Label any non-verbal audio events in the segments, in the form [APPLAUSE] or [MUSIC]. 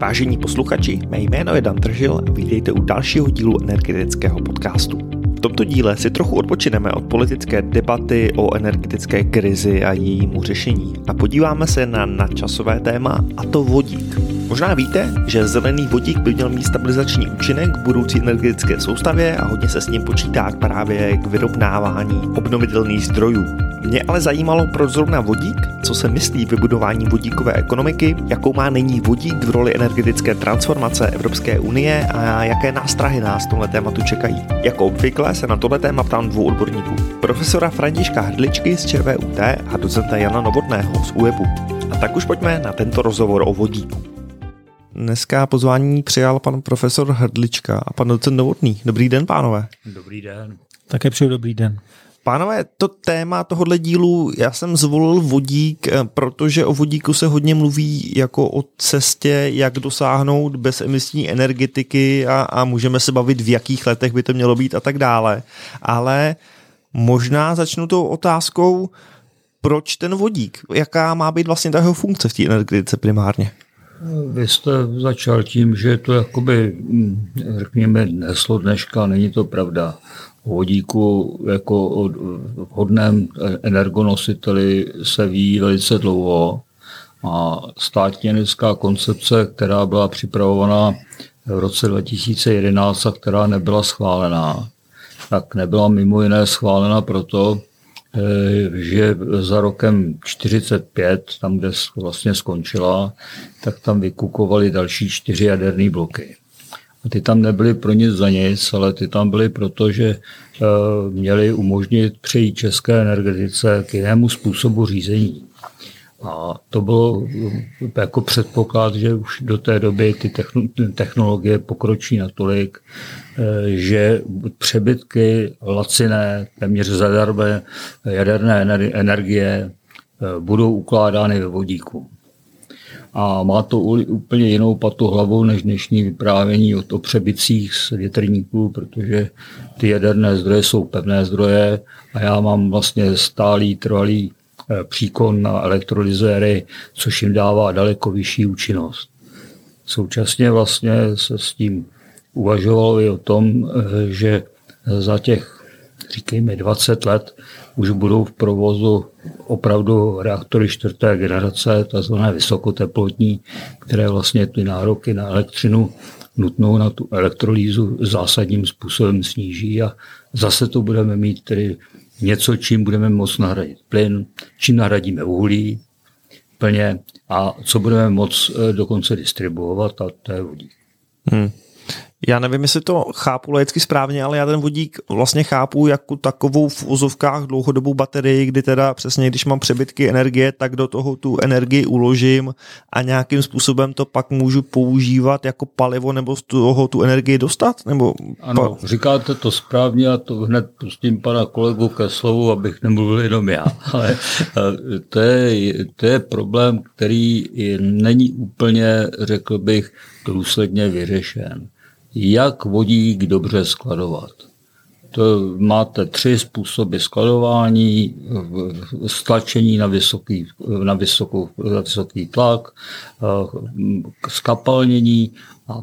Vážení posluchači, mé jméno je Dan Tržil a vítejte u dalšího dílu energetického podcastu. V tomto díle si trochu odpočineme od politické debaty o energetické krizi a jejímu řešení a podíváme se na nadčasové téma a to vodík. Možná víte, že zelený vodík by měl mít stabilizační účinek v budoucí energetické soustavě a hodně se s ním počítá právě k vyrovnávání obnovitelných zdrojů. Mě ale zajímalo, proč zrovna vodík, co se myslí vybudování vodíkové ekonomiky, jakou má nyní vodík v roli energetické transformace Evropské unie a jaké nástrahy nás tohle tématu čekají. Jako obvykle se na tohle téma ptám dvou odborníků. Profesora Františka Hrdličky z ČVUT a docenta Jana Novotného z UEBu. A tak už pojďme na tento rozhovor o vodíku. Dneska pozvání přijal pan profesor Hrdlička a pan docent Novotný. Dobrý den, pánové. Dobrý den. Také přeju dobrý den. Pánové, to téma tohohle dílu, já jsem zvolil vodík, eh, protože o vodíku se hodně mluví jako o cestě, jak dosáhnout bezemisní energetiky a, a můžeme se bavit, v jakých letech by to mělo být a tak dále. Ale možná začnu tou otázkou, proč ten vodík? Jaká má být vlastně ta jeho funkce v té energetice primárně? Vy jste začal tím, že je to jakoby, hm, řekněme, neslo dneška, není to pravda. Vodíku jako o hodném energonositeli se ví velice dlouho a státní energetická koncepce, která byla připravovaná v roce 2011 a která nebyla schválená, tak nebyla mimo jiné schválena proto, že za rokem 45, tam, kde vlastně skončila, tak tam vykukovali další čtyři jaderné bloky. A ty tam nebyly pro nic za nic, ale ty tam byly proto, že eh, měli umožnit přejít české energetice k jinému způsobu řízení. A to bylo eh, jako předpoklad, že už do té doby ty technologie pokročí natolik, eh, že přebytky laciné, téměř zadarbe jaderné energie budou ukládány ve vodíku. A má to úplně jinou patu hlavou než dnešní vyprávění o, o přebycích z větrníků, protože ty jaderné zdroje jsou pevné zdroje a já mám vlastně stálý, trvalý eh, příkon na elektrolyzéry, což jim dává daleko vyšší účinnost. Současně vlastně se s tím uvažovalo i o tom, eh, že za těch říkejme 20 let, už budou v provozu opravdu reaktory čtvrté generace, takzvané vysokoteplotní, které vlastně ty nároky na elektřinu nutnou na tu elektrolýzu zásadním způsobem sníží a zase to budeme mít tedy něco, čím budeme moct nahradit plyn, čím nahradíme uhlí plně a co budeme moct eh, dokonce distribuovat a to je vodík. Hmm. Já nevím, jestli to chápu laicky správně, ale já ten vodík vlastně chápu jako takovou v úzovkách dlouhodobou baterii, kdy teda přesně, když mám přebytky energie, tak do toho tu energii uložím a nějakým způsobem to pak můžu používat jako palivo nebo z toho tu energii dostat? Nebo ano, pa... říkáte to správně a to hned pustím pana kolegu ke slovu, abych nemluvil jenom já. [LAUGHS] Ale eh, to je, to je problém, který není úplně, řekl bych, důsledně vyřešen jak vodík dobře skladovat. To máte tři způsoby skladování, stlačení na vysoký, na, vysokou, na vysoký tlak, skapalnění a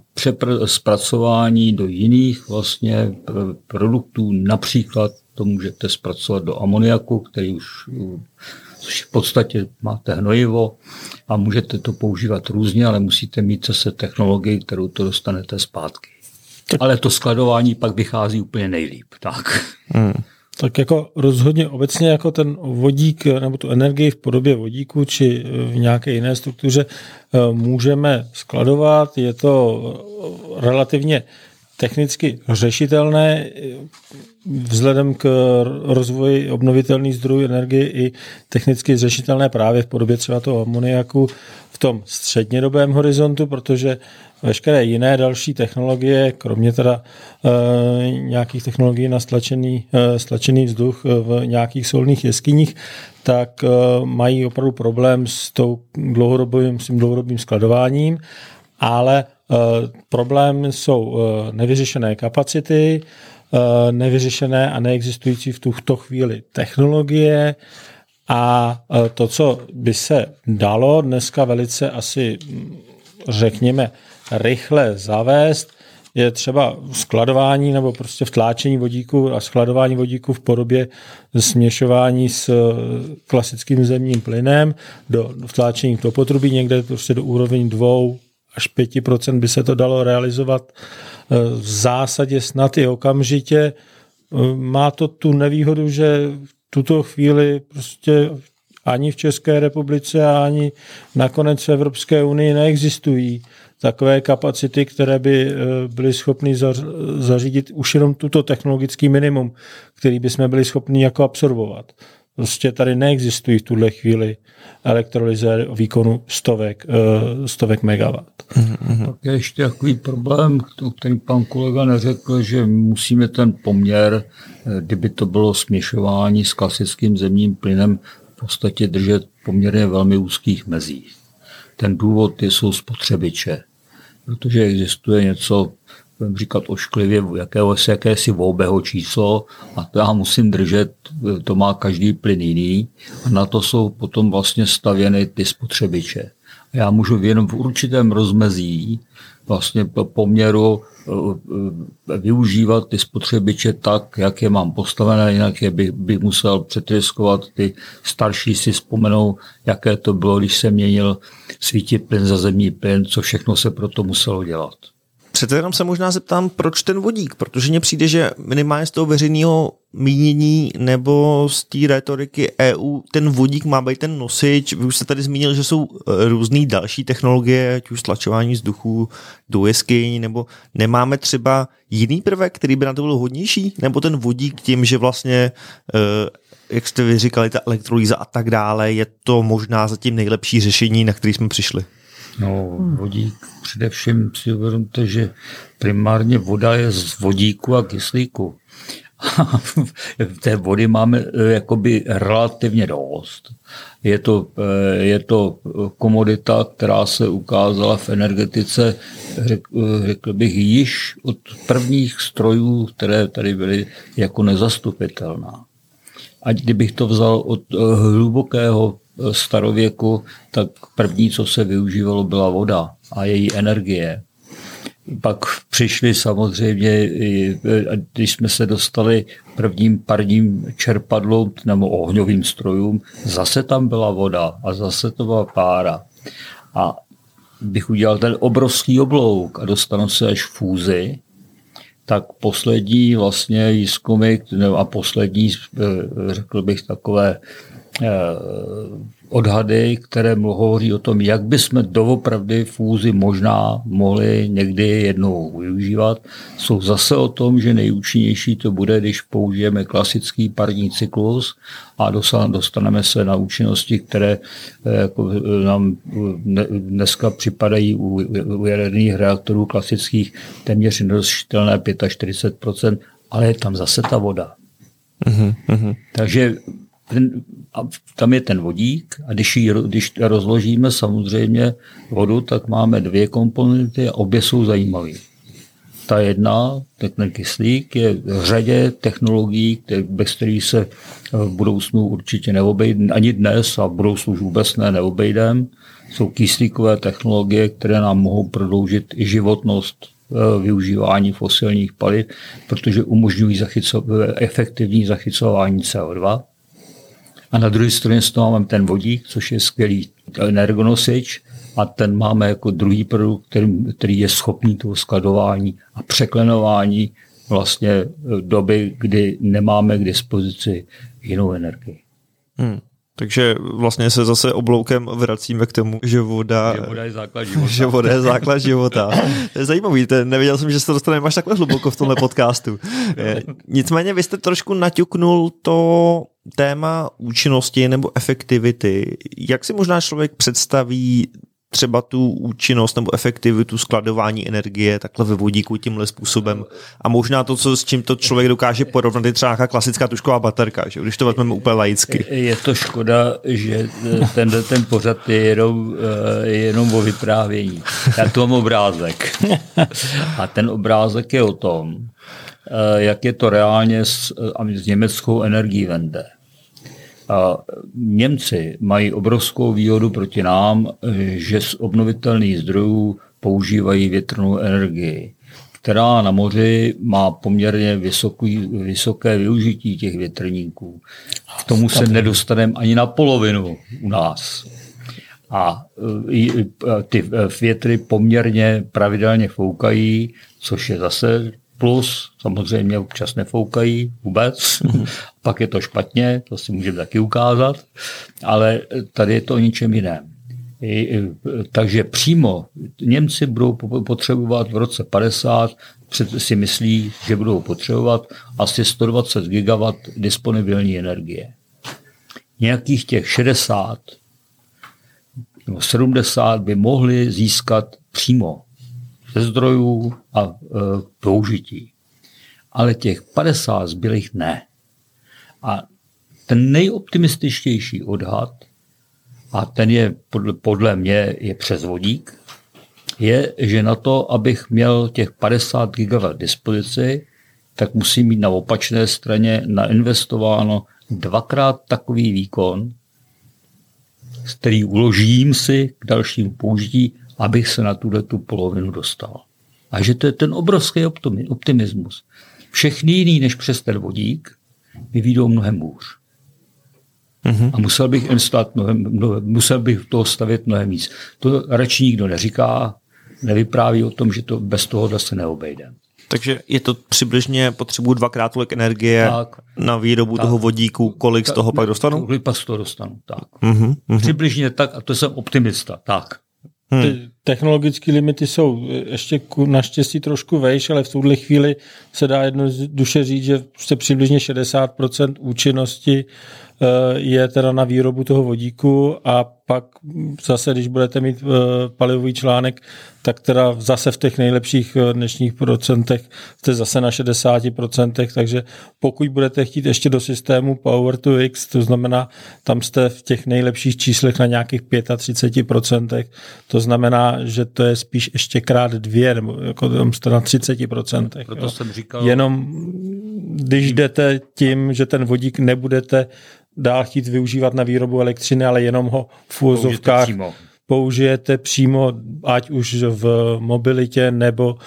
zpracování do jiných vlastně produktů. Například to můžete zpracovat do amoniaku, který už což v podstatě máte hnojivo a můžete to používat různě, ale musíte mít zase technologii, kterou to dostanete zpátky. Ale to skladování pak vychází úplně nejlíp. Tak. Hmm. Tak jako rozhodně obecně jako ten vodík nebo tu energii v podobě vodíku či v nějaké jiné struktuře eh, můžeme skladovat. Je to relativně technicky řešitelné vzhledem k rozvoji obnovitelných zdrojů energie i technicky řešitelné právě v podobě třeba toho amoniaku v tom střednědobém horizontu, protože veškeré jiné další technologie, kromě teda e, nějakých technologií na stlačený, e, stlačený vzduch v nějakých solných jeskyních, tak e, mají opravdu problém s, tou dlouhodobým, s tím dlouhodobým skladováním, ale problém jsou e, nevyřešené kapacity, e, nevyřešené a neexistující v tuto chvíli technologie, a to, co by se dalo dneska velice asi řekněme, rychle zavést, je třeba skladování nebo prostě vtláčení vodíku a skladování vodíku v podobě směšování s klasickým zemním plynem do vtláčení do potrubí někde prostě do úroveň dvou až 5% by se to dalo realizovat v zásadě snad i okamžitě. Má to tu nevýhodu, že v tuto chvíli prostě ani v České republice, ani nakonec v Evropské unii neexistují takové kapacity, které by eh, byly schopny zařídit už jenom tuto technologický minimum, který by jsme byli schopni jako absorbovat. Prostě tady neexistují v tuhle chvíli elektrolyzéry o výkonu stovek, eh, stovek megawatt. Mm-hmm. Tak je ještě takový problém, který pan kolega neřekl, že musíme ten poměr, eh, kdyby to bylo směšování s klasickým zemním plynem, v podstatě držet poměrně velmi úzkých mezích. Ten důvod jsou spotřebiče, protože existuje něco, budeme říkat ošklivě, jakéhosi, jakési volbého číslo a to já musím držet, to má každý plyn jiný a na to jsou potom vlastně stavěny ty spotřebiče. A já můžu jenom v určitém rozmezí vlastně poměru eh, eh, využívat ty spotřebiče tak, jak je mám postavené, jinak je bych, bych musel přetriskovat. Ty starší si vzpomenou, jaké to bylo, když se měnil svítit plyn za zemní plyn, co všechno se proto muselo dělat. Přece jenom se možná zeptám, proč ten vodík, protože mně přijde, že minimálně z toho veřejného mínění nebo z té retoriky EU ten vodík má být ten nosič. Vy už jste tady zmínil, že jsou e, různé další technologie, ať už stlačování vzduchu do jeskyní, nebo nemáme třeba jiný prvek, který by na to byl hodnější, nebo ten vodík tím, že vlastně e, jak jste vy říkali, ta elektrolýza a tak dále, je to možná zatím nejlepší řešení, na který jsme přišli. No, vodík především si uvědomte, že primárně voda je z vodíku a kyslíku. té vody máme eh, jakoby relativně dost. Je to, eh, je to komodita, která se ukázala v energetice, řekl bych, již od prvních strojů, které tady byly jako nezastupitelná. Ať kdybych to vzal od hlubokého starověku, tak první, co se využívalo, byla voda a její energie. Pak přišli samozřejmě, když jsme se dostali prvním parním čerpadlům nebo ohňovým strojům, zase tam byla voda a zase to byla pára. A bych udělal ten obrovský oblouk a dostanu se až fúzi, tak poslední vlastně výzkumy a poslední, eh, řekl bych, takové odhady, které hovoří o tom, jak bychom doopravdy fúzi možná mohli někdy jednou využívat, jsou zase o tom, že nejúčinnější to bude, když použijeme klasický parní cyklus a dostaneme se na účinnosti, které eh, jako eh, nám eh, dneska připadají u, jaderných reaktorů klasických téměř nedosažitelné 45%, ale je tam zase ta voda. Uh-huh, Takže ten, a tam je ten vodík a když, ji, když rozložíme samozřejmě vodu, tak máme dvě komponenty a obě jsou zajímavé. Ta jedna, ten kyslík, je v řadě technologií, bez kterých se v budoucnu určitě neobejde, ani dnes a v budoucnu už vůbec ne, neobejdem. Jsou kyslíkové technologie, které nám mohou prodloužit i životnost eh, využívání fosilních paliv, protože umožňují zachyco- efektivní zachycování CO2 a na druhé straně z toho máme ten vodík, což je skvělý energonosič a ten máme jako druhý produkt, který, který je schopný toho skladování a překlenování vlastně doby, kdy nemáme k dispozici jinou energii. Hmm. Takže vlastně se zase obloukem vracíme k tomu, že voda, že voda je základ života. [LAUGHS] že voda je základ života. [LAUGHS] To je zajímavý, to nevěděl jsem, že se dostaneme až takhle hluboko v tomhle podcastu. [LAUGHS] Nicméně vy jste trošku naťuknul to téma účinnosti nebo efektivity. Jak si možná člověk představí třeba tu účinnost nebo efektivitu skladování energie takhle ve vodíku tímhle způsobem. A možná to, co, s čím to člověk dokáže porovnat, je třeba nějaká klasická tušková baterka, že? když to vezmeme úplně laicky. Je to škoda, že tenhle ten pořad je jenom, eh, je jenom o vyprávění. Já tu mám obrázek. A ten obrázek je o tom, eh, jak je to reálně s, s německou energií vende. A Němci mají obrovskou výhodu proti nám, že z obnovitelných zdrojů používají větrnou energii, která na moři má poměrně vysoký, vysoké využití těch větrníků. K tomu se nedostaneme ani na polovinu u nás. A ty větry poměrně pravidelně foukají, což je zase plus, samozřejmě občas nefoukají vůbec, [LAUGHS] pak je to špatně, to si můžeme taky ukázat, ale tady je to o ničem jiném. Takže přímo Němci budou potřebovat v roce 50, si myslí, že budou potřebovat asi 120 gigawatt disponibilní energie. Nějakých těch 60 nebo 70 by mohli získat přímo zdrojů a e, použití. Ale těch 50 zbylých ne. A ten nejoptimističtější odhad, a ten je podle, podle mě je přes vodík, je, že na to, abych měl těch 50 gigawatt dispozici, tak musím mít na opačné straně nainvestováno dvakrát takový výkon, který uložím si k dalšímu použití, abych se na tuhle tu polovinu dostal. A že to je ten obrovský optimismus. Všechny jiný než přes ten vodík mi výjdou mnohem hůř. Mm-hmm. A musel bych investovat mnohem, mnohem, musel bych toho stavět mnohem víc. To radši nikdo neříká, nevypráví o tom, že to bez toho se neobejde. Takže je to přibližně potřebu dvakrát tolik energie tak, na výrobu tak, toho vodíku, kolik tak, z toho pak dostanu? Kolik pak z toho dostanu, tak. Mm-hmm. Přibližně tak, a to jsem optimista, tak. Hmm. Ty technologické limity jsou ještě naštěstí trošku vejš, ale v tuhle chvíli se dá jednoduše říct, že se přibližně 60% účinnosti eh, je teda na výrobu toho vodíku a pak zase, když budete mít eh, palivový článek, tak teda zase v těch nejlepších eh, dnešních procentech jste zase na 60%, takže pokud budete chtít ještě do systému Power to X, to znamená, tam jste v těch nejlepších číslech na nějakých 35%, to znamená, že to je spíš ještě krát dvě, nebo jako tam jste na 30%. Proto jo. jsem říkal... Jenom když jdete tím, že ten vodík nebudete dál chtít využívat na výrobu elektřiny, ale jenom ho v úvozovkách použijete přímo, ať už v mobilitě nebo uh,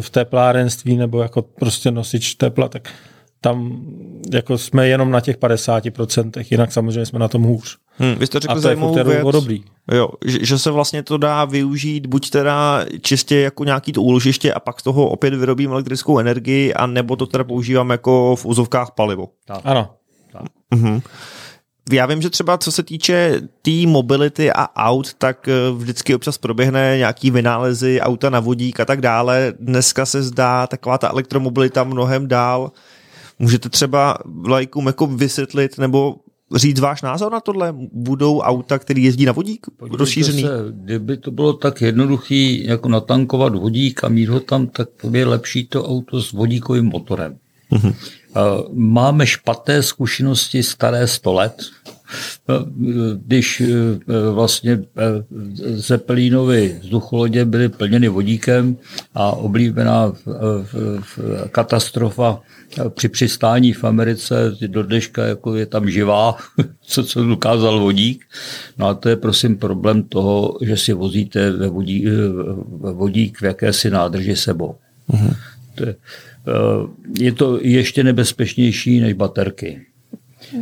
v teplárenství nebo jako prostě nosič tepla, tak tam jako jsme jenom na těch 50%, jinak samozřejmě jsme na tom hůř. Hmm, vy jste řekl a to zajímavou je věc, dobrý. Jo, že, že se vlastně to dá využít buď teda čistě jako nějaký to úložiště a pak z toho opět vyrobím elektrickou energii, a nebo to teda používám jako v úzovkách palivo. Tak. Ano. Mhm. Já vím, že třeba co se týče té tý mobility a aut, tak eh, vždycky občas proběhne nějaký vynálezy, auta na vodík a tak dále. Dneska se zdá taková ta elektromobilita mnohem dál. Můžete třeba lajkům jako vysvětlit nebo říct váš názor na tohle? Budou auta, které jezdí na vodík Podívejte rozšířený? Se, kdyby to bylo tak jednoduchý, jako natankovat vodík a mít ho tam, tak je lepší to auto s vodíkovým motorem. Mm-hmm. Máme špatné zkušenosti staré 100 let. Když e, vlastně Zeppelinovy vzducholodě byly plněny vodíkem a oblíbená katastrofa při přistání v Americe do dneška jako je tam živá, [LAUGHS] co, co dokázal vodík. No a to je prosím problém toho, že si vozíte ve vodík, ve vodík v jakési nádrži sebou. Uh-huh. To je, eh, je to ještě nebezpečnější než baterky.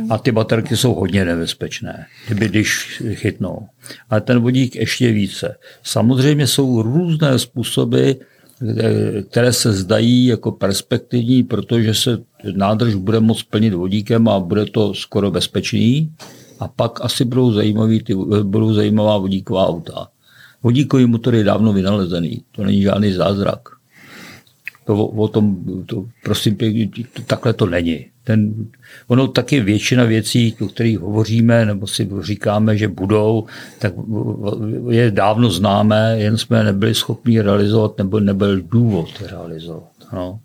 A ty baterky jsou hodně nebezpečné, kdyby když chytnou. Ale ten vodík ještě více. Samozřejmě jsou různé způsoby, které se zdají jako perspektivní, protože se nádrž bude moct plnit vodíkem a bude to skoro bezpečný. A pak asi budou, zajímavý, ty, budou zajímavá vodíková auta. Vodíkový motor je dávno vynalezený, to není žádný zázrak. To, o tom, to, prosím pěkně, takhle to není. Ten, ono taky většina věcí, o kterých hovoříme, nebo si říkáme, že budou, tak je dávno známé, jen jsme nebyli schopni realizovat, nebo nebyl důvod realizovat. No.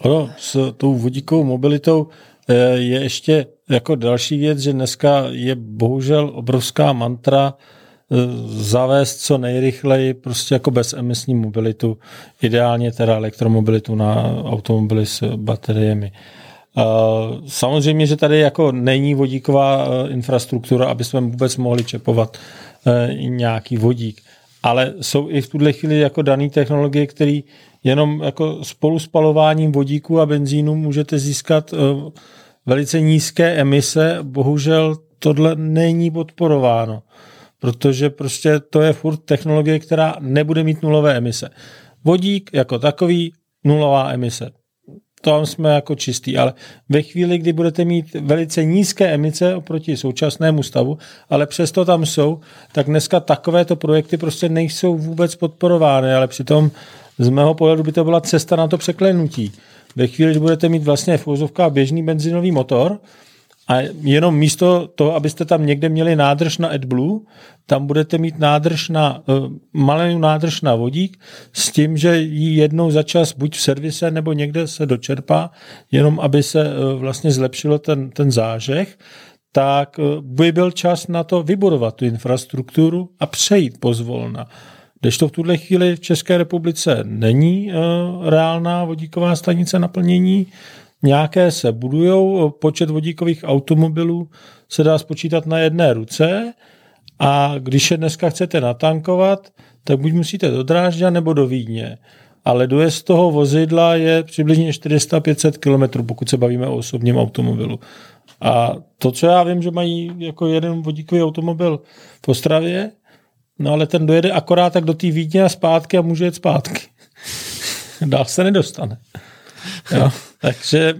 Ono s tou vodíkovou mobilitou eh, je ještě jako další věc, že dneska je bohužel obrovská mantra zavést co nejrychleji prostě jako bezemisní mobilitu, ideálně teda elektromobilitu na automobily s bateriemi. Samozřejmě, že tady jako není vodíková infrastruktura, aby jsme vůbec mohli čepovat nějaký vodík. Ale jsou i v tuhle chvíli jako dané technologie, které jenom jako spolu spalováním vodíku a benzínu můžete získat velice nízké emise. Bohužel tohle není podporováno, protože prostě to je furt technologie, která nebude mít nulové emise. Vodík jako takový nulová emise. Tam jsme jako čistý, ale ve chvíli, kdy budete mít velice nízké emise oproti současnému stavu, ale přesto tam jsou, tak dneska takovéto projekty prostě nejsou vůbec podporovány, ale přitom z mého pohledu by to byla cesta na to překlenutí. Ve chvíli, kdy budete mít vlastně v běžný benzinový motor, a jenom místo toho, abyste tam někde měli nádrž na AdBlue, tam budete mít nádrž na, uh, malou nádrž na vodík s tím, že ji jednou za čas buď v servise nebo někde se dočerpá, jenom aby se uh, vlastně zlepšilo ten, ten zážeh, tak uh, by byl čas na to vybudovat tu infrastrukturu a přejít pozvolna. Když to v tuhle chvíli v České republice není reálná vodíková stanice naplnění, Nějaké se budují, počet vodíkových automobilů se dá spočítat na jedné ruce a když je dneska chcete natankovat, tak buď musíte do Drážďa nebo do Vídně. Ale dojezd toho vozidla je přibližně 400-500 km, pokud se bavíme o osobním automobilu. A to, co já vím, že mají jako jeden vodíkový automobil v Ostravě, no ale ten dojede akorát tak do té Vídně a zpátky a může jet zpátky. [LAUGHS] Dál se nedostane. Jo. Takže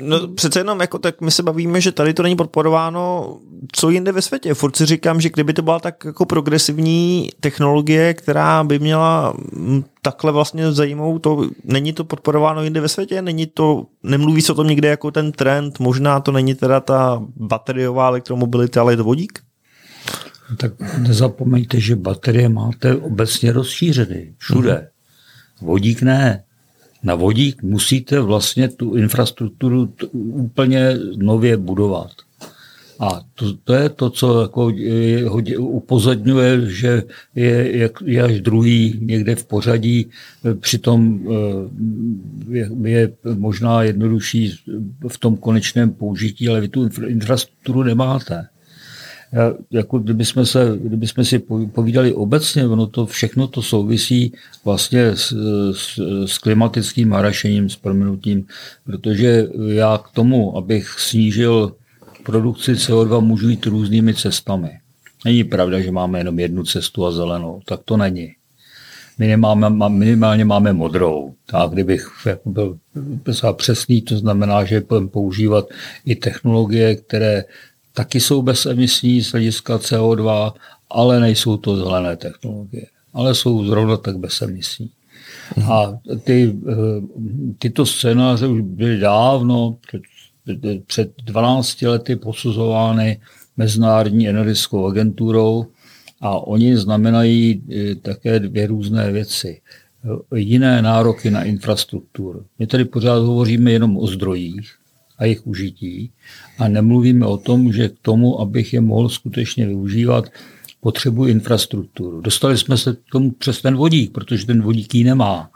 No přece jenom jako tak my se bavíme, že tady to není podporováno, co jinde ve světě. Furt si říkám, že kdyby to byla tak jako progresivní technologie, která by měla mm, takhle vlastně zajímavou, to není to podporováno jinde ve světě, není to, nemluví se o tom nikde jako ten trend, možná to není teda ta bateriová elektromobilita, ale je to vodík? Tak nezapomeňte, že baterie máte obecně rozšířeny všude. Mm-hmm. Vodík ne na vodík musíte vlastně tu infrastrukturu úplně nově budovat. A to, to je to, co jako je, upozorňuje, že je, je až druhý někde v pořadí, přitom eh, je, je možná jednodušší v tom konečném použití, ale vy tu infrastrukturu nemáte jako kdybychom, se, kdybychom si povídali obecně, ono to všechno to souvisí vlastně s, s, s klimatickým harašením, s proměnutím, protože já k tomu, abych snížil produkci CO2, můžu jít různými cestami. Není pravda, že máme jenom jednu cestu a zelenou, tak to není. My nemáme, minimálně máme modrou. Tak kdybych jako byl přesný, to znamená, že budeme používat i technologie, které taky jsou bezemisní z hlediska CO2, ale nejsou to zelené technologie, ale jsou zrovna tak bezemisní. A ty, eh, tyto scénáře už byly dávno, před, před 12 lety posuzovány Mezinárodní energetickou agenturou a oni znamenají eh, také dvě různé věci. Jiné nároky na infrastrukturu. My tady pořád hovoříme jenom o zdrojích, a jejich užití. A nemluvíme o tom, že k tomu, abych je mohl skutečně využívat, potřebuji infrastrukturu. Dostali jsme se k tomu přes ten vodík, protože ten vodík ji nemá.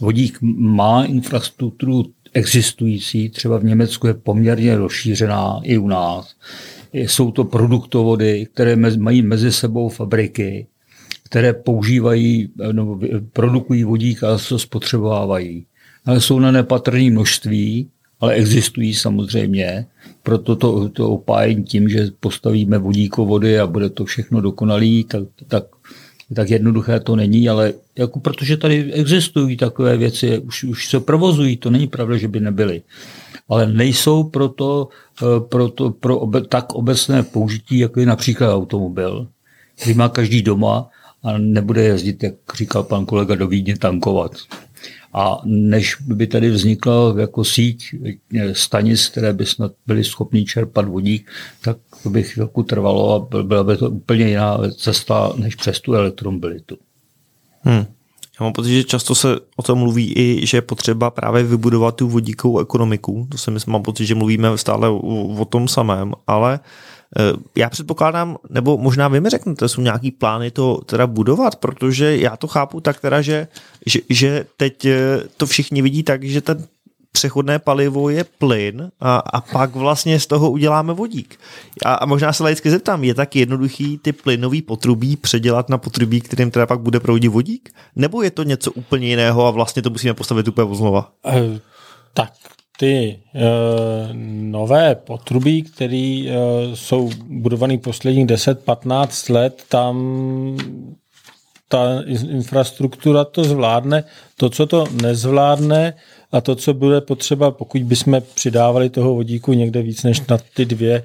Vodík má infrastrukturu existující, třeba v Německu je poměrně rozšířená i u nás. Jsou to produktovody, které mají mezi sebou fabriky, které používají nebo produkují vodík a spotřebovávají. Ale jsou na nepatrné množství ale existují samozřejmě. Proto to, to opájení tím, že postavíme vodíkovody a bude to všechno dokonalý, tak, tak, tak jednoduché to není, ale jako protože tady existují takové věci, už, už se provozují, to není pravda, že by nebyly. Ale nejsou proto, eh, proto pro obe, tak obecné použití, jako je například automobil, který má každý doma a nebude jezdit, jak říkal pan kolega, do Vídně tankovat. A než by tady vznikla jako síť eh, stanic, které by snad byly schopny čerpat vodík, tak to by chvilku trvalo a byla by to úplně jiná cesta než přes tu elektromobilitu. Hmm. Já mám pocit, že často se o tom mluví i, že je potřeba právě vybudovat tu vodíkovou ekonomiku. To se myslím, mám pocit, že mluvíme stále o, o tom samém, ale Eh, já předpokládám, nebo možná vy mi řeknete, jsou nějaký plány to teda budovat, protože já to chápu tak teda, že, že, že teď eh, to všichni vidí tak, že ten přechodné palivo je plyn a, a pak vlastně z toho uděláme vodík. A, a možná se laicky zeptám, je tak jednoduchý ty plynový potrubí předělat na potrubí, kterým teda pak bude proudit vodík? Nebo je to něco úplně jiného a vlastně to musíme postavit úplně znova? Uh, tak ty uh, nové potrubí, které uh, jsou budované posledních 10-15 let, tam ta infrastruktura to zvládne. To, co to nezvládne a to, co bude potřeba, pokud bychom přidávali toho vodíku někde víc než na ty 2,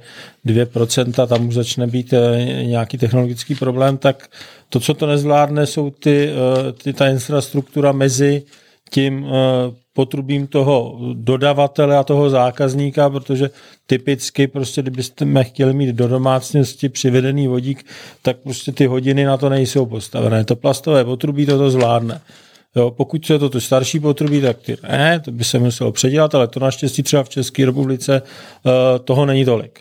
2% tam už začne být eh, nějaký technologický problém, tak to, co to nezvládne, jsou ty, eh, ty ta infrastruktura mezi tím eh, potrubím toho dodavatele a toho zákazníka, protože typicky prostě, kdybyste chtěli mít do domácnosti přivedený vodík, tak prostě ty hodiny na to nejsou postavené. To plastové potrubí toto zvládne. Jo, pokud je to to starší potrubí, tak ty ne, to by se muselo předělat, ale to naštěstí třeba v České republice uh, toho není tolik.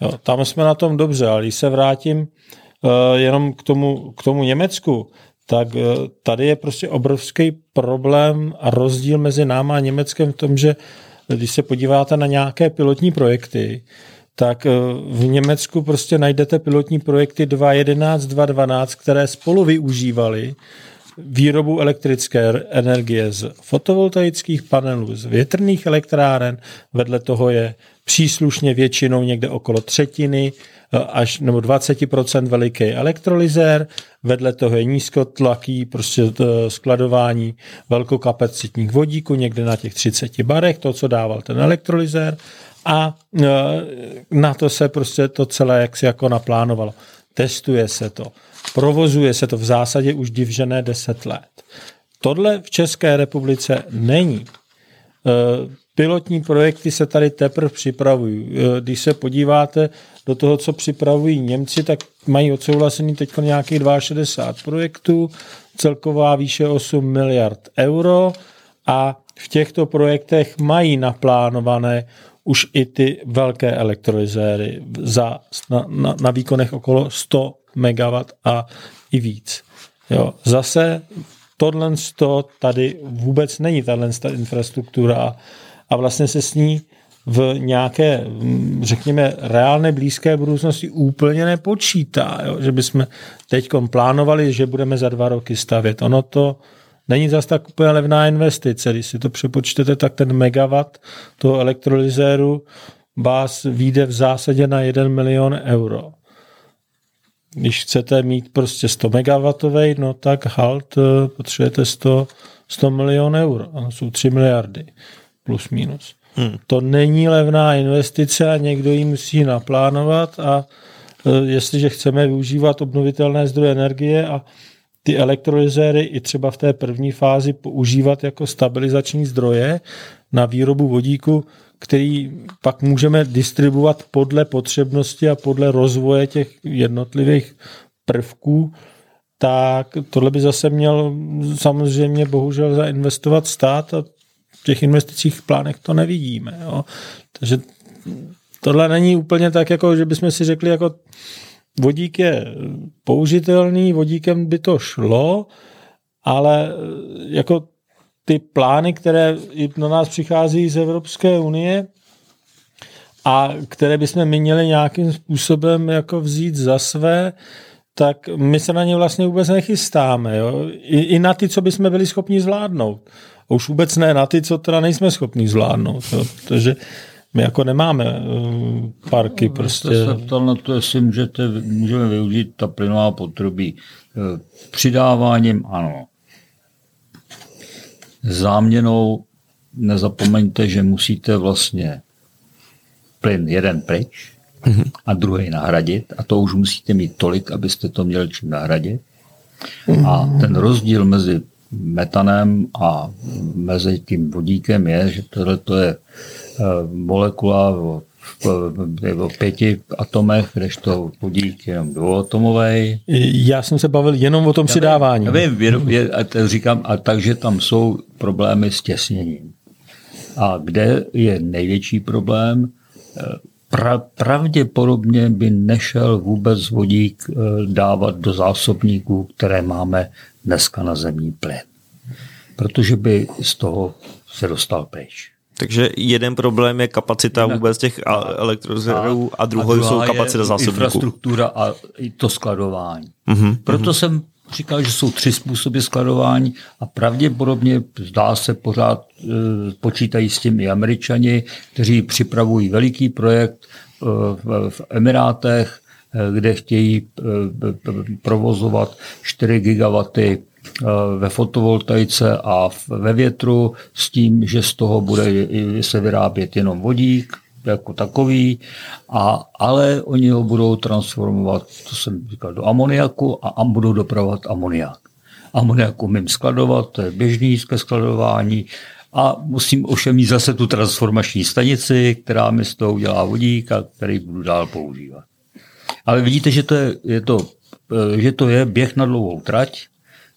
Jo, tam jsme na tom dobře, ale když se vrátím uh, jenom k tomu, k tomu Německu, tak eh, tady je prostě obrovský problém a rozdíl mezi náma a Německem v tom, že když se podíváte na nějaké pilotní projekty, tak eh, v Německu prostě najdete pilotní projekty 2.11, 2.12, které spolu využívaly výrobu elektrické energie z fotovoltaických panelů, z větrných elektráren, vedle toho je příslušně většinou někde okolo třetiny eh, až nebo 20% veliký elektrolyzér, vedle toho je nízkotlaký prostě eh, skladování velkokapacitních vodíků někde na těch 30 barech, to, co dával ten elektrolyzér a eh, na to se prostě to celé jaksi jako naplánovalo. Testuje se to. Provozuje se to v zásadě už divžené 10 let. Tohle v České republice není. Pilotní projekty se tady teprve připravují. E, když se podíváte do toho, co připravují Němci, tak mají odsouhlasený teď nějakých 62 projektů, celková výše 8 miliard euro a v těchto projektech mají naplánované už i ty velké elektrolyzéry za, na, na, na výkonech okolo 100 MW a i víc. Jo. Zase tohle tady vůbec není tahle infrastruktura a vlastně se s ní v nějaké, řekněme, reálné blízké budoucnosti úplně nepočítá. Jo? Že bychom teď plánovali, že budeme za dva roky stavět. Ono to není zase tak úplně levná investice. Když si to přepočtete, tak ten megawatt toho elektrolyzéru vás vyjde v zásadě na 1 milion euro. Když chcete mít prostě 100 megawattový, no tak halt eh, potřebujete 100, 100 milion euro. Ano, jsou 3 miliardy plus minus. Hmm. To není levná investice a někdo ji musí naplánovat a e, jestliže chceme využívat obnovitelné zdroje energie a ty elektrolyzéry i třeba v té první fázi používat jako stabilizační zdroje na výrobu vodíku, který pak můžeme distribuovat podle potřebnosti a podle rozvoje těch jednotlivých prvků, tak tohle by zase měl samozřejmě bohužel zainvestovat stát a těch investicích plánech to nevidíme. Jo. Takže tohle není úplně tak, jako, že bychom si řekli, jako vodík je použitelný, vodíkem by to šlo, ale jako ty plány, které na nás přichází z Evropské unie a které bychom my měli nějakým způsobem jako vzít za své, tak my se na ně vlastně vůbec nechystáme. Jo? I, I na ty, co bychom byli schopni zvládnout. A už vůbec ne na ty, co teda nejsme schopni zvládnout. Jo? Protože my jako nemáme uh, parky no, prostě. Jste se ptal na to, jestli můžete, můžeme využít ta plynová potrubí. Eh, přidáváním ano. Záměnou nezapomeňte, že musíte vlastně plyn jeden pryč mm-hmm. a druhý nahradit a to už musíte mít tolik, abyste to měli čím nahradit. Mm-hmm. A ten rozdíl mezi metanem a mezi tím vodíkem je, že tohle to je eh, molekula o, o pěti atomech, kdežto vodík je jenom dvouatomový. Já jsem se bavil jenom o tom přidávání. Já vím, je, je, a říkám, a takže tam jsou problémy s těsněním. A kde je největší problém? Eh, pra, pravděpodobně by nešel vůbec vodík eh, dávat do zásobníků, které máme dneska na zemní plyn. Protože by z toho se dostal pryč. Takže jeden problém je kapacita vůbec těch elektrozerů a, a druhou jsou kapacita zásobníků. infrastruktura a i to skladování. Mm-hmm. Proto mm-hmm. jsem říkal, že jsou tři způsoby skladování a pravděpodobně zdá se pořád e, počítají s tím i američani, kteří připravují veliký projekt e, v, v Emirátech, e, kde chtějí e, provozovat 4 gigawaty ve fotovoltaice a ve větru s tím, že z toho bude se vyrábět jenom vodík jako takový, a, ale oni ho budou transformovat, to jsem říkal, do amoniaku a, a budou dopravovat amoniak. Amoniak umím skladovat, to je běžný ke skladování, a musím ovšem mít zase tu transformační stanici, která mi z toho udělá vodík a který budu dál používat. Ale vidíte, že to je, je to, eh, že to je běh na dlouhou trať,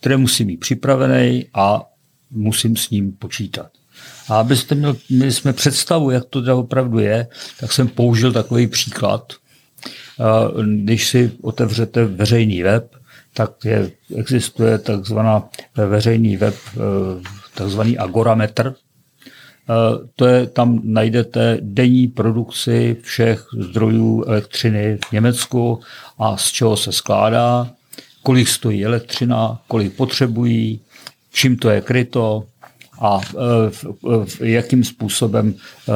které musím mít připravený a musím s ním počítat. A abyste měl, měli jsme představu, jak to teda opravdu je, tak jsem použil takový příklad. Když si otevřete veřejný web, tak je, existuje takzvaná veřejný web, e, takzvaný agorametr. E, to je, tam najdete denní produkci všech zdrojů elektřiny v Německu a z čeho se skládá kolik stojí elektřina, kolik potřebují, čím to je kryto a e, jakým způsobem e,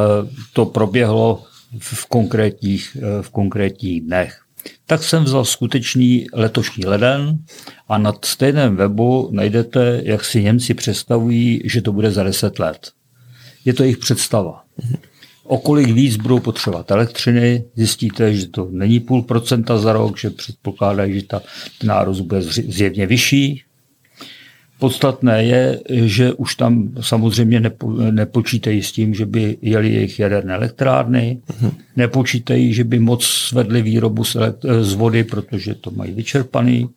to proběhlo v konkrétních, e, v konkrétních dnech. Tak jsem vzal skutečný letošní leden a na stejném webu najdete, jak si Němci představují, že to bude za 10 let. Je to jejich představa. O kolik víc budou potřebovat elektřiny, zjistíte, že to není půl procenta za rok, že předpokládají, že ta, ten nárůst bude zjevně vyšší. Podstatné je, že už tam samozřejmě nepo, nepočítají s tím, že by jeli jejich jaderné elektrárny, uh-huh. nepočítají, že by moc svedli výrobu z, z vody, protože to mají vyčerpaný.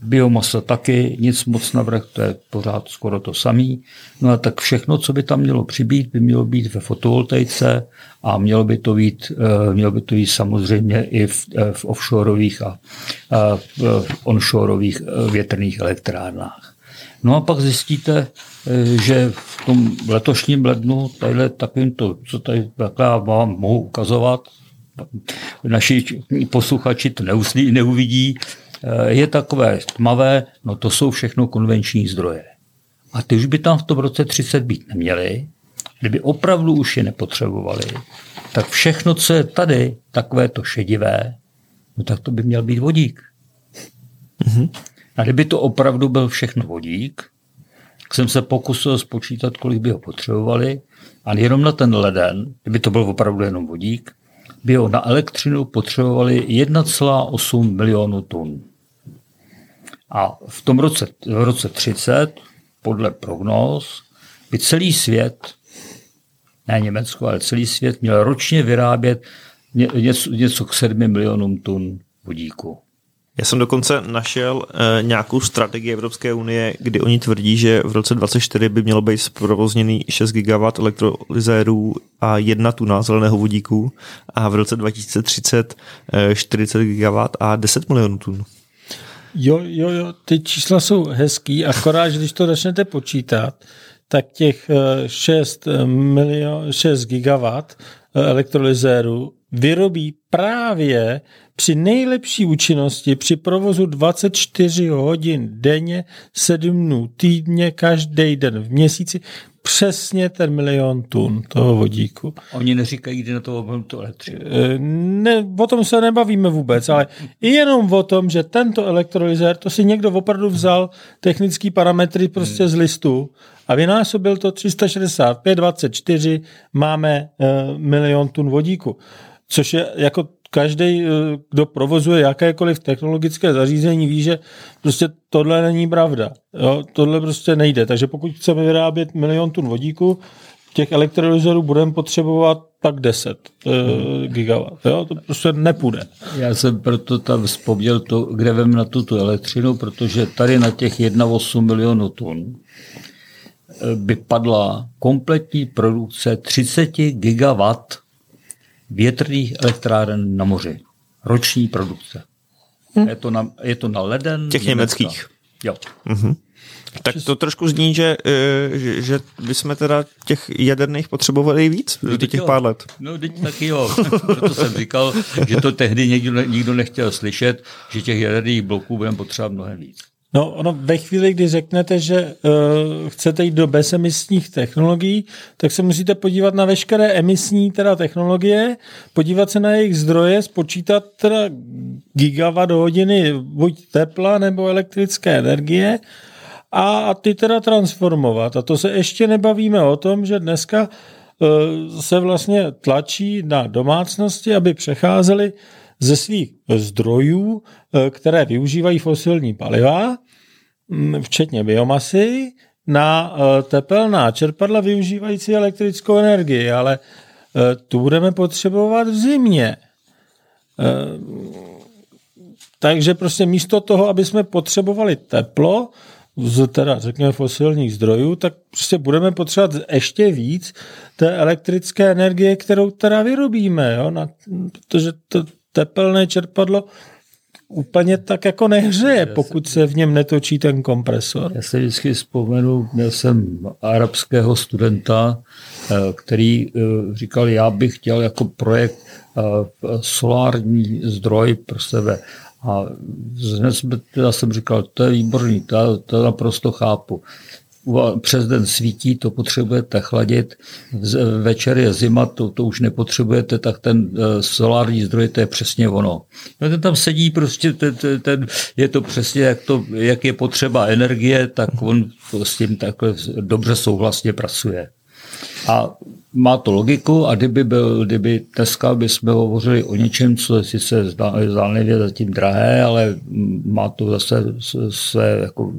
Biomasa taky, nic moc navrh, to je pořád skoro to samý. No a tak všechno, co by tam mělo přibýt, by mělo být ve fotovoltaice a mělo by to být, eh, mělo by to být samozřejmě i v, eh, v offshoreových a, v onshoreových eh, větrných elektrárnách. No a pak zjistíte, že v tom letošním lednu, tadyhle takovým to, co tady já vám mohu ukazovat, naši posluchači to neuslí, neuvidí, je takové tmavé, no to jsou všechno konvenční zdroje. A ty už by tam v tom roce 30 být neměli, kdyby opravdu už je nepotřebovali, tak všechno, co je tady, takové to šedivé, no tak to by měl být vodík. Mm-hmm. A kdyby to opravdu byl všechno vodík, tak jsem se pokusil spočítat, kolik by ho potřebovali a jenom na ten leden, kdyby to byl opravdu jenom vodík, by ho na elektřinu potřebovali 1,8 milionu tun. A v tom roce, v roce 30, podle prognóz, by celý svět, ne Německo, ale celý svět měl ročně vyrábět něco, něco k 7 milionům tun vodíku. Já jsem dokonce našel e, nějakou strategii Evropské unie, kdy oni tvrdí, že v roce 2024 by mělo být zprovozněný 6 GW elektrolyzérů a jedna tuna zeleného vodíku a v roce 2030 e, 40 GW a 10 milionů tun. Jo, jo, jo, ty čísla jsou hezký, akorát, když to začnete počítat, tak těch 6, eh, milion, 6 gigawatt eh, elektrolyzérů vyrobí právě při nejlepší účinnosti při provozu 24 hodin denně, 7 dnů týdně, každý den v měsíci, přesně ten milion tun toho vodíku. Oni neříkají, kdy na to to elektřinu. Eh, ne, o tom se nebavíme vůbec, ale i jenom o tom, že tento elektrolyzer, to si někdo opravdu vzal technický parametry prostě hmm. z listu a vynásobil to 365, 24, máme uh, milion tun vodíku. Což je jako každý, eh, kdo provozuje jakékoliv technologické zařízení, ví, že prostě tohle není pravda. Jo? Tohle prostě nejde. Takže pokud chceme vyrábět milion tun vodíku, těch elektrolyzerů budeme potřebovat tak 10 eh, hmm. gigawatt. Jo? To prostě nepůjde. Já jsem proto tam vzpomněl to, kde vem na tuto elektřinu, protože tady na těch 1,8 milionů tun eh, by padla kompletní produkce 30 gigawatt větrných elektráren na moři. Roční produkce. Hm. Je, to na, je to na leden. Těch německých. Jo. Mm-hmm. Tak to trošku zní, že, eh, že, že bychom teda těch jaderných potřebovali víc no, těch jo. pár let. No, teď taky jo. [LAUGHS] Proto jsem říkal, že to tehdy nikdo, nikdo nechtěl slyšet, že těch jaderných bloků budeme potřebovat mnohem víc. No, ono ve chvíli, kdy řeknete, že uh, chcete jít do bezemisních technologií, tak se musíte podívat na veškeré emisní teda technologie, podívat se na jejich zdroje, spočítat teda gigawatt hodiny buď tepla nebo elektrické energie a ty teda transformovat. A to se ještě nebavíme o tom, že dneska uh, se vlastně tlačí na domácnosti, aby přecházeli ze svých zdrojů, eh, které využívají fosilní paliva, mm, včetně biomasy, na eh, tepelná čerpadla využívající elektrickou energii, ale eh, tu budeme potřebovat v zimě. Takže prostě místo toho, aby jsme potřebovali teplo, z teda řekněme fosilních zdrojů, tak prostě budeme potřebovat ještě víc té elektrické energie, kterou teda vyrobíme, jo? Na, protože to, tepelné čerpadlo úplně tak jako nehřeje, pokud se v něm netočí ten kompresor. Já se vždycky vzpomenu, měl jsem arabského studenta, eh, který eh, říkal, já bych chtěl jako projekt eh, solární zdroj pro sebe. A já jsem říkal, to je výborný, to, to naprosto chápu přes den svítí, to potřebujete chladit, večer je zima, to, to už nepotřebujete, tak ten eh, solární zdroj, to je přesně ono. No ten tam sedí prostě, ten, ten, ten, je to přesně, jak, to, jak je potřeba energie, tak on s tím takhle dobře souhlasně pracuje. A má to logiku a kdyby, byl, kdyby dneska bychom hovořili o něčem, co je sice zdánlivě zatím drahé, ale má to zase své jako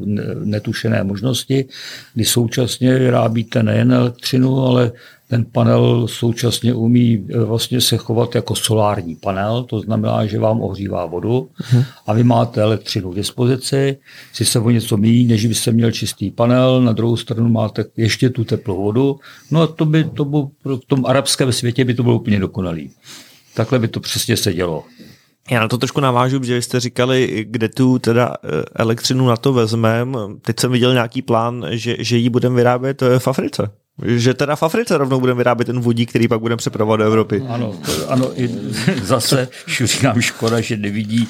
netušené možnosti, kdy současně vyrábíte nejen elektřinu, ale ten panel současně umí eh, vlastně se chovat jako solární panel, to znamená, že vám ohřívá vodu uh-huh. a vy máte elektřinu k dispozici, si se o něco míjí, než byste měl čistý panel, na druhou stranu máte ještě tu teplou vodu, no a to by to by, v tom arabském světě by to bylo úplně dokonalý. Takhle by to přesně se dělo. Já na to trošku navážu, že jste říkali, kde tu teda eh, elektřinu na to vezmeme. Teď jsem viděl nějaký plán, že, že ji budeme vyrábět eh, v Africe. Že teda v Africe rovnou budeme vyrábět ten vodík, který pak budeme přepravovat do Evropy. Ano, ano i [LAUGHS] zase říkám škoda, že nevidí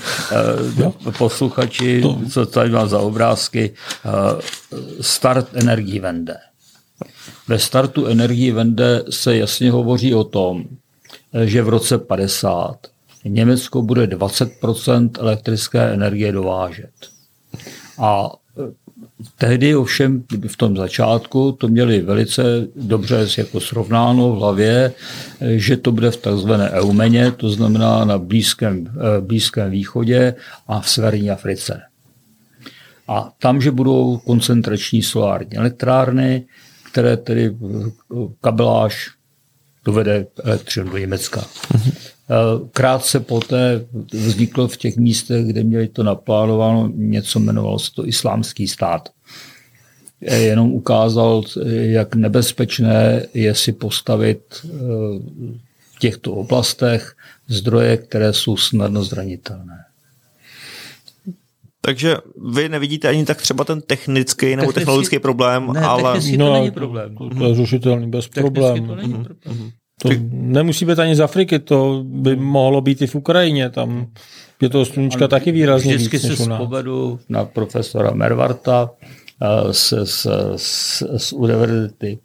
uh, posluchači, to. co tady má za obrázky, uh, start energii vende. Ve startu energii vende se jasně hovoří o tom, že v roce 50 Německo bude 20% elektrické energie dovážet. A Tehdy ovšem v tom začátku to měli velice dobře jako srovnáno v hlavě, že to bude v takzvané Eumeně, to znamená na Blízkém, eh, Blízkém východě a v Severní Africe. A tam, že budou koncentrační solární elektrárny, které tedy eh, kabeláž dovede elektřinu do Německa. Mhm. Eh, krátce poté vzniklo v těch místech, kde měli to naplánováno, něco jmenovalo se to islámský stát. Eh, jenom ukázal, jak nebezpečné je si postavit eh, v těchto oblastech zdroje, které jsou snadno zranitelné. Takže vy nevidíte ani tak třeba ten technický nebo technický, technologický problém, ne, ale... to no, není problém. To je řešitelný bez problémů. To není mhm. problém. To nemusí být ani z Afriky, to by mohlo být i v Ukrajině, tam je to sluníčka taky výrazně Vždycky víc, se vzpomenu na profesora Mervarta eh, z, z, z, z univerzity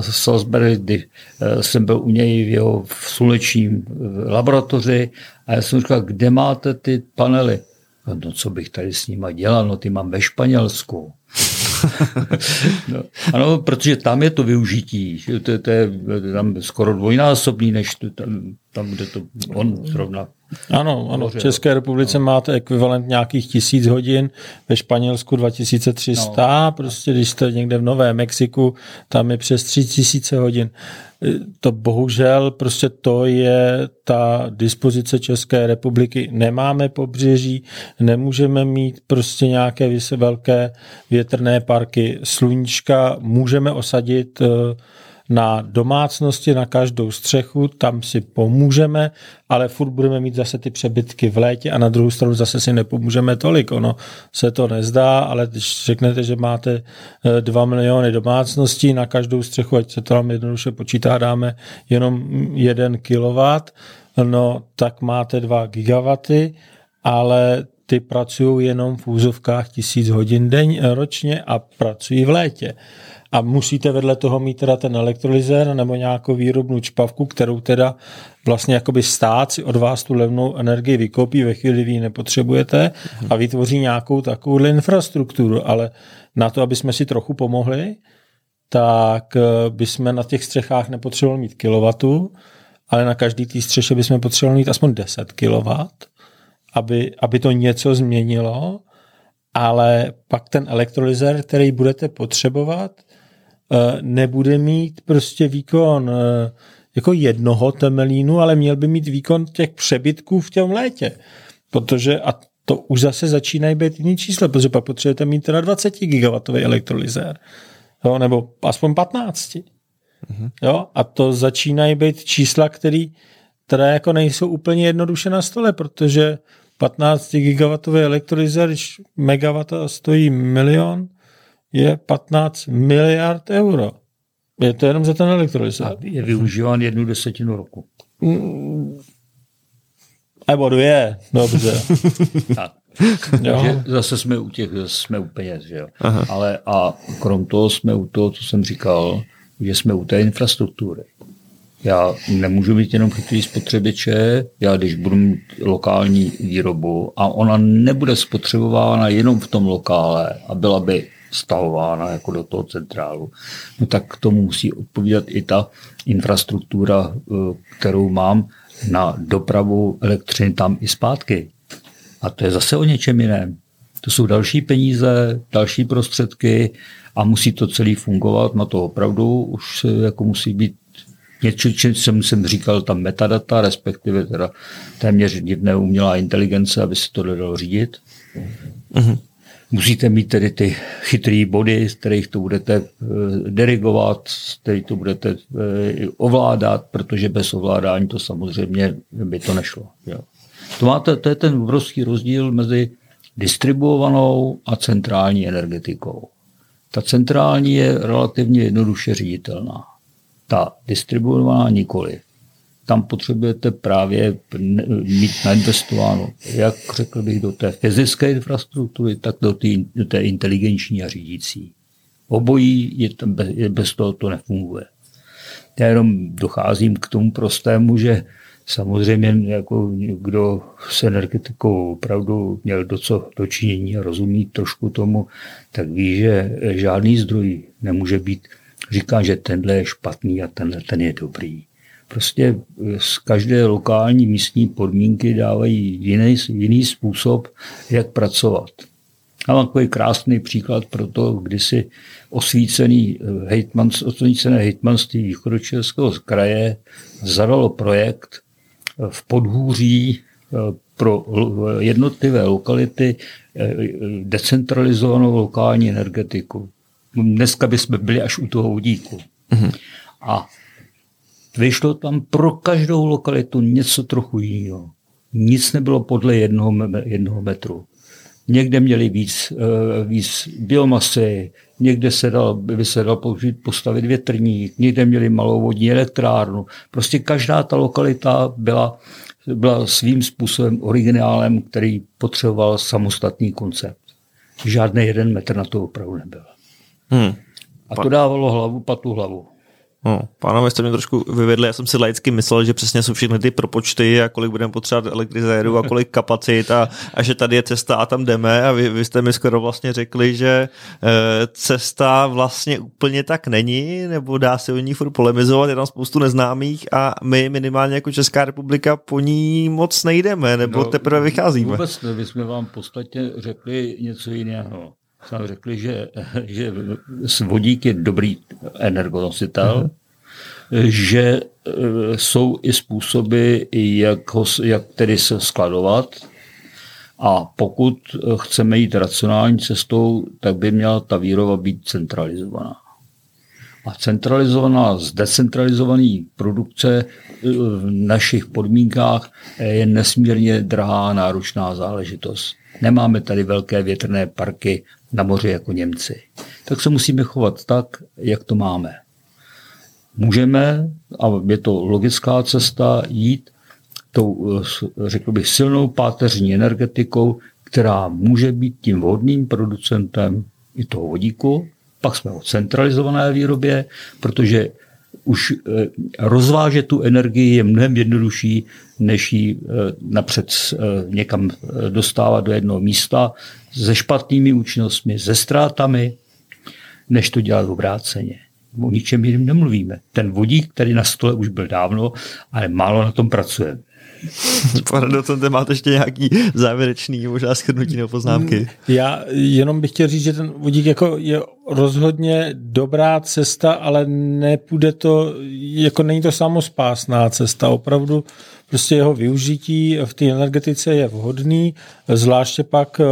Salisbury, kdy eh, jsem byl u něj v jeho v slunečním laboratoři a já jsem říkal, kde máte ty panely? No co bych tady s nima dělal, no ty mám ve Španělsku. [LAUGHS] no, ano, protože tam je to využití, to, to je tam skoro dvojnásobný, než to, tam, tam, kde to on zrovna ano, ano. v České republice no. máte ekvivalent nějakých tisíc hodin, ve Španělsku 2300, no. prostě když jste někde v Nové Mexiku, tam je přes 3000 hodin. To bohužel prostě to je ta dispozice České republiky. Nemáme pobřeží, nemůžeme mít prostě nějaké velké větrné parky. Sluníčka můžeme osadit eh, na domácnosti, na každou střechu, tam si pomůžeme, ale furt budeme mít zase ty přebytky v létě a na druhou stranu zase si nepomůžeme tolik. Ono se to nezdá, ale když řeknete, že máte 2 miliony domácností na každou střechu, ať se to tam jednoduše počítá, dáme jenom 1 kW, no tak máte 2 gigawaty, ale ty pracují jenom v úzovkách tisíc hodin deň, ročně a pracují v létě. A musíte vedle toho mít teda ten elektrolyzer nebo nějakou výrobnou čpavku, kterou teda vlastně jakoby stát si od vás tu levnou energii vykopí ve chvíli, kdy ji nepotřebujete a vytvoří nějakou takovou infrastrukturu. Ale na to, aby jsme si trochu pomohli, tak eh, bychom na těch střechách nepotřebovali mít kilowattu, ale na každý té střeše bychom potřebovali mít aspoň 10 kW, aby, aby to něco změnilo, ale pak ten elektrolyzer, který budete potřebovat, nebude mít prostě výkon eh, jako jednoho temelínu, ale měl by mít výkon těch přebytků v tom létě. Protože, a to už zase začínají být jiný čísla, protože pak potřebujete mít teda 20 gigawattový elektrolyzer. Jo, nebo aspoň 15. Mm-hmm. Jo, a to začínají být čísla, které teda jako nejsou úplně jednoduše na stole, protože 15 gigawattový elektrolyzer, když megawata stojí milion, je 15 miliard euro. Je to jenom za ten elektrolyzer. A je využíván jednu desetinu roku. Mm, nebo dvě, dobře. [LAUGHS] tak. Takže zase jsme u těch, jsme u peněz, že jo. Aha. Ale a krom toho jsme u toho, co jsem říkal, že jsme u té infrastruktury. Já nemůžu mít jenom chytrý spotřebiče, já když budu mít lokální výrobu a ona nebude spotřebována jenom v tom lokále a byla by stavována jako do toho centrálu, no tak k tomu musí odpovídat i ta infrastruktura, eh, kterou mám na dopravu elektřiny tam i zpátky. A to je zase o něčem jiném. To jsou další peníze, další prostředky a musí to celý fungovat. Na to opravdu už jako musí být něco, čím jsem, jsem říkal, tam metadata, respektive teda téměř divné umělá inteligence, aby se to dalo řídit. Mm-hmm. Musíte mít tedy ty chytré body, z kterých to budete eh, derigovat, z kterých to budete eh, ovládat, protože bez ovládání to samozřejmě by to nešlo. Jo. To, máte, to je ten obrovský rozdíl mezi distribuovanou a centrální energetikou. Ta centrální je relativně jednoduše říditelná. Ta distribuovaná nikoli. Tam potřebujete právě mít nainvestováno, jak řekl bych, do té fyzické infrastruktury, tak do té, do té inteligenční a řídící. Obojí je tam, bez toho to nefunguje. Já jenom docházím k tomu prostému, že Samozřejmě, jako kdo s energetikou opravdu měl do co dočinění a rozumí trošku tomu, tak ví, že žádný zdroj nemůže být, říká, že tenhle je špatný a tenhle ten je dobrý. Prostě z každé lokální místní podmínky dávají jiný, jiný způsob, jak pracovat. A mám takový krásný příklad pro to, kdy si osvícený hejtman, osvícené hejtmanství východočeského kraje zadalo projekt v podhůří eh, pro jednotlivé lokality eh, decentralizovanou lokální energetiku. Dneska bychom byli až u toho vodíku. Mm-hmm. A vyšlo tam pro každou lokalitu něco trochu jiného. Nic nebylo podle jednoho, jednoho metru. Někde měli víc, eh, víc biomasy, někde se dal, by se dal použít, postavit větrník, někde měli malou vodní elektrárnu. Prostě každá ta lokalita byla, byla svým způsobem originálem, který potřeboval samostatný koncept. Žádný jeden metr na to opravdu nebyl. Hmm. A to dávalo hlavu, patu hlavu. No, pánové jste mě trošku vyvedli, já jsem si laicky myslel, že přesně jsou všechny ty propočty a kolik budeme potřebovat elektrizérů a kolik kapacit a, a že tady je cesta a tam jdeme. A vy, vy jste mi skoro vlastně řekli, že e, cesta vlastně úplně tak není, nebo dá se o ní furt polemizovat, je tam spoustu neznámých a my minimálně jako Česká republika po ní moc nejdeme, nebo no, teprve vycházíme. Vůbec ne, my jsme vám v podstatě řekli něco jiného jsme řekli, že, že vodík je dobrý energonositel, uh-huh. že e, jsou i způsoby, jak, ho, jak tedy se skladovat. A pokud chceme jít racionální cestou, tak by měla ta výroba být centralizovaná. A centralizovaná, zdecentralizovaný produkce v našich podmínkách je nesmírně drahá, náročná záležitost. Nemáme tady velké větrné parky na moři jako Němci. Tak se musíme chovat tak, jak to máme. Můžeme, a je to logická cesta, jít tou, řekl bych, silnou páteřní energetikou, která může být tím vhodným producentem i toho vodíku. Pak jsme o centralizované výrobě, protože už eh, rozvážet tu energii je mnohem jednodušší, než ji eh, napřed eh, někam dostávat do jednoho místa se špatnými účinnostmi, se ztrátami, než to dělat obráceně. O ničem jiném nemluvíme. Ten vodík, který na stole už byl dávno, ale málo na tom pracujeme. [LAUGHS] Pane docente, máte ještě nějaký závěrečný možná schrnutí nebo poznámky? Mm, já jenom bych chtěl říct, že ten vodík jako je rozhodně dobrá cesta, ale nepůjde to, jako není to samospásná cesta. Opravdu prostě jeho využití v té energetice je vhodný, zvláště pak eh,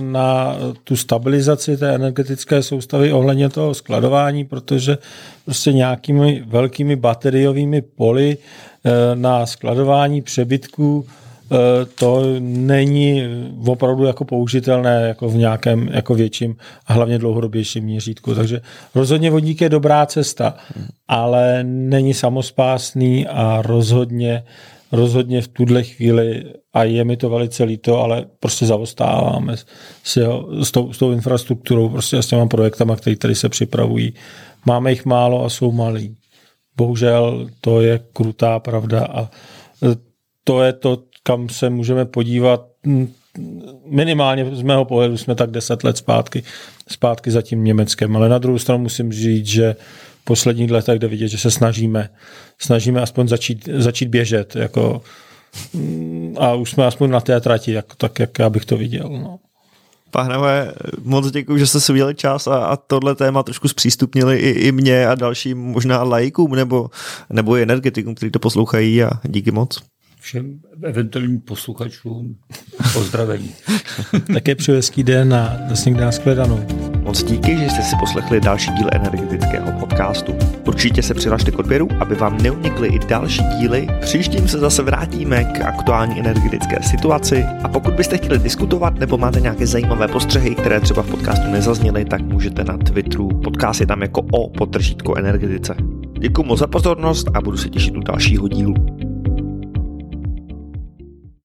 na tu stabilizaci té energetické soustavy ohledně toho skladování, protože prostě nějakými velkými bateriovými poli Eh, na skladování přebytků eh, to není opravdu jako použitelné jako v nějakém jako větším a hlavně dlouhodobějším měřítku. Takže rozhodně vodík je dobrá cesta, ale není samospásný a rozhodně rozhodně v tuhle chvíli, a je mi to velice líto, ale prostě zaostáváme s, jeho, s, tou, s tou infrastrukturou, prostě s těma projektama, které tady se připravují. Máme jich málo a jsou malí. Bohužel to je krutá pravda a e, to je to, kam se můžeme podívat minimálně z mého pohledu jsme tak deset let zpátky, zpátky za tím Německem, ale na druhou stranu musím říct, že posledních letech jde vidět, že se snažíme, snažíme aspoň začít, začít běžet, jako, a už jsme aspoň na té trati, jak, tak jak já bych to viděl. No. Pánové, moc děkuji, že jste si udělali čas a, a tohle téma trošku zpřístupnili i, i mě a dalším možná lajkům nebo, nebo i energetikům, kteří to poslouchají a díky moc. Všem eventuálním posluchačům pozdravení. [LAUGHS] Také přeju hezký den a zase někde nashledanou. Moc díky, že jste si poslechli další díl energetického podcastu. Určitě se přihlašte k odběru, aby vám neunikly i další díly. Příštím se zase vrátíme k aktuální energetické situaci a pokud byste chtěli diskutovat nebo máte nějaké zajímavé postřehy, které třeba v podcastu nezazněly, tak můžete na Twitteru. Podcast je tam jako o potržítko energetice. Děkuji moc za pozornost a budu se těšit u dalšího dílu.